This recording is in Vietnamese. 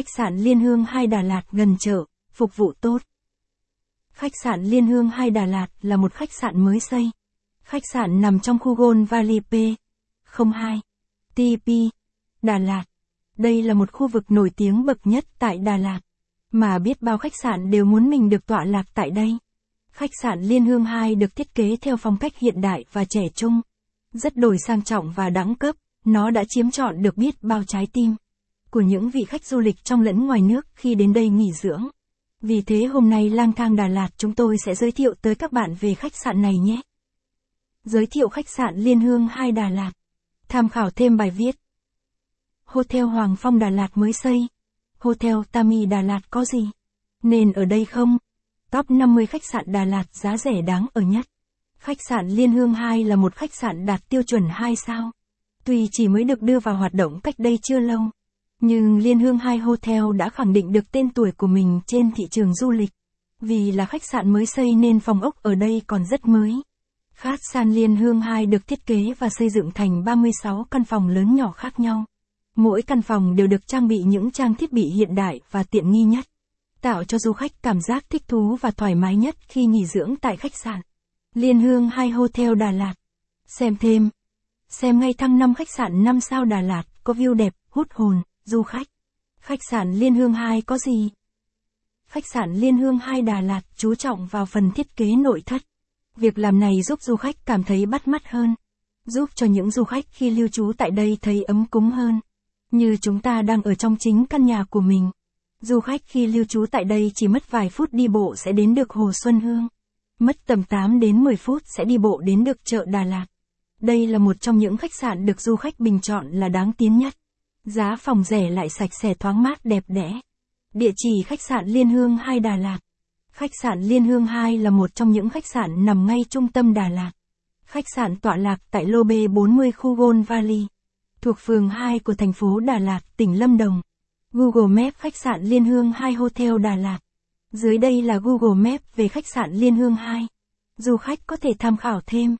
Khách sạn Liên Hương 2 Đà Lạt gần chợ, phục vụ tốt. Khách sạn Liên Hương 2 Đà Lạt là một khách sạn mới xây. Khách sạn nằm trong khu Gold Valley P. 02. TP. Đà Lạt. Đây là một khu vực nổi tiếng bậc nhất tại Đà Lạt. Mà biết bao khách sạn đều muốn mình được tọa lạc tại đây. Khách sạn Liên Hương 2 được thiết kế theo phong cách hiện đại và trẻ trung. Rất đổi sang trọng và đẳng cấp, nó đã chiếm trọn được biết bao trái tim của những vị khách du lịch trong lẫn ngoài nước khi đến đây nghỉ dưỡng. Vì thế hôm nay lang thang Đà Lạt chúng tôi sẽ giới thiệu tới các bạn về khách sạn này nhé. Giới thiệu khách sạn Liên Hương 2 Đà Lạt. Tham khảo thêm bài viết. Hotel Hoàng Phong Đà Lạt mới xây. Hotel Tami Đà Lạt có gì? Nên ở đây không? Top 50 khách sạn Đà Lạt giá rẻ đáng ở nhất. Khách sạn Liên Hương 2 là một khách sạn đạt tiêu chuẩn 2 sao. Tuy chỉ mới được đưa vào hoạt động cách đây chưa lâu, nhưng Liên Hương Hai Hotel đã khẳng định được tên tuổi của mình trên thị trường du lịch. Vì là khách sạn mới xây nên phòng ốc ở đây còn rất mới. Khách sạn Liên Hương 2 được thiết kế và xây dựng thành 36 căn phòng lớn nhỏ khác nhau. Mỗi căn phòng đều được trang bị những trang thiết bị hiện đại và tiện nghi nhất, tạo cho du khách cảm giác thích thú và thoải mái nhất khi nghỉ dưỡng tại khách sạn. Liên Hương 2 Hotel Đà Lạt. Xem thêm. Xem ngay thăng năm khách sạn 5 sao Đà Lạt, có view đẹp, hút hồn, du khách. Khách sạn Liên Hương 2 có gì? Khách sạn Liên Hương 2 Đà Lạt chú trọng vào phần thiết kế nội thất. Việc làm này giúp du khách cảm thấy bắt mắt hơn, giúp cho những du khách khi lưu trú tại đây thấy ấm cúng hơn. Như chúng ta đang ở trong chính căn nhà của mình. Du khách khi lưu trú tại đây chỉ mất vài phút đi bộ sẽ đến được Hồ Xuân Hương. Mất tầm 8 đến 10 phút sẽ đi bộ đến được chợ Đà Lạt. Đây là một trong những khách sạn được du khách bình chọn là đáng tiến nhất. Giá phòng rẻ lại sạch sẽ thoáng mát đẹp đẽ. Địa chỉ khách sạn Liên Hương 2 Đà Lạt. Khách sạn Liên Hương 2 là một trong những khách sạn nằm ngay trung tâm Đà Lạt. Khách sạn tọa lạc tại lô B40 khu Gold Valley, thuộc phường 2 của thành phố Đà Lạt, tỉnh Lâm Đồng. Google Maps khách sạn Liên Hương 2 Hotel Đà Lạt. Dưới đây là Google Maps về khách sạn Liên Hương 2. Du khách có thể tham khảo thêm.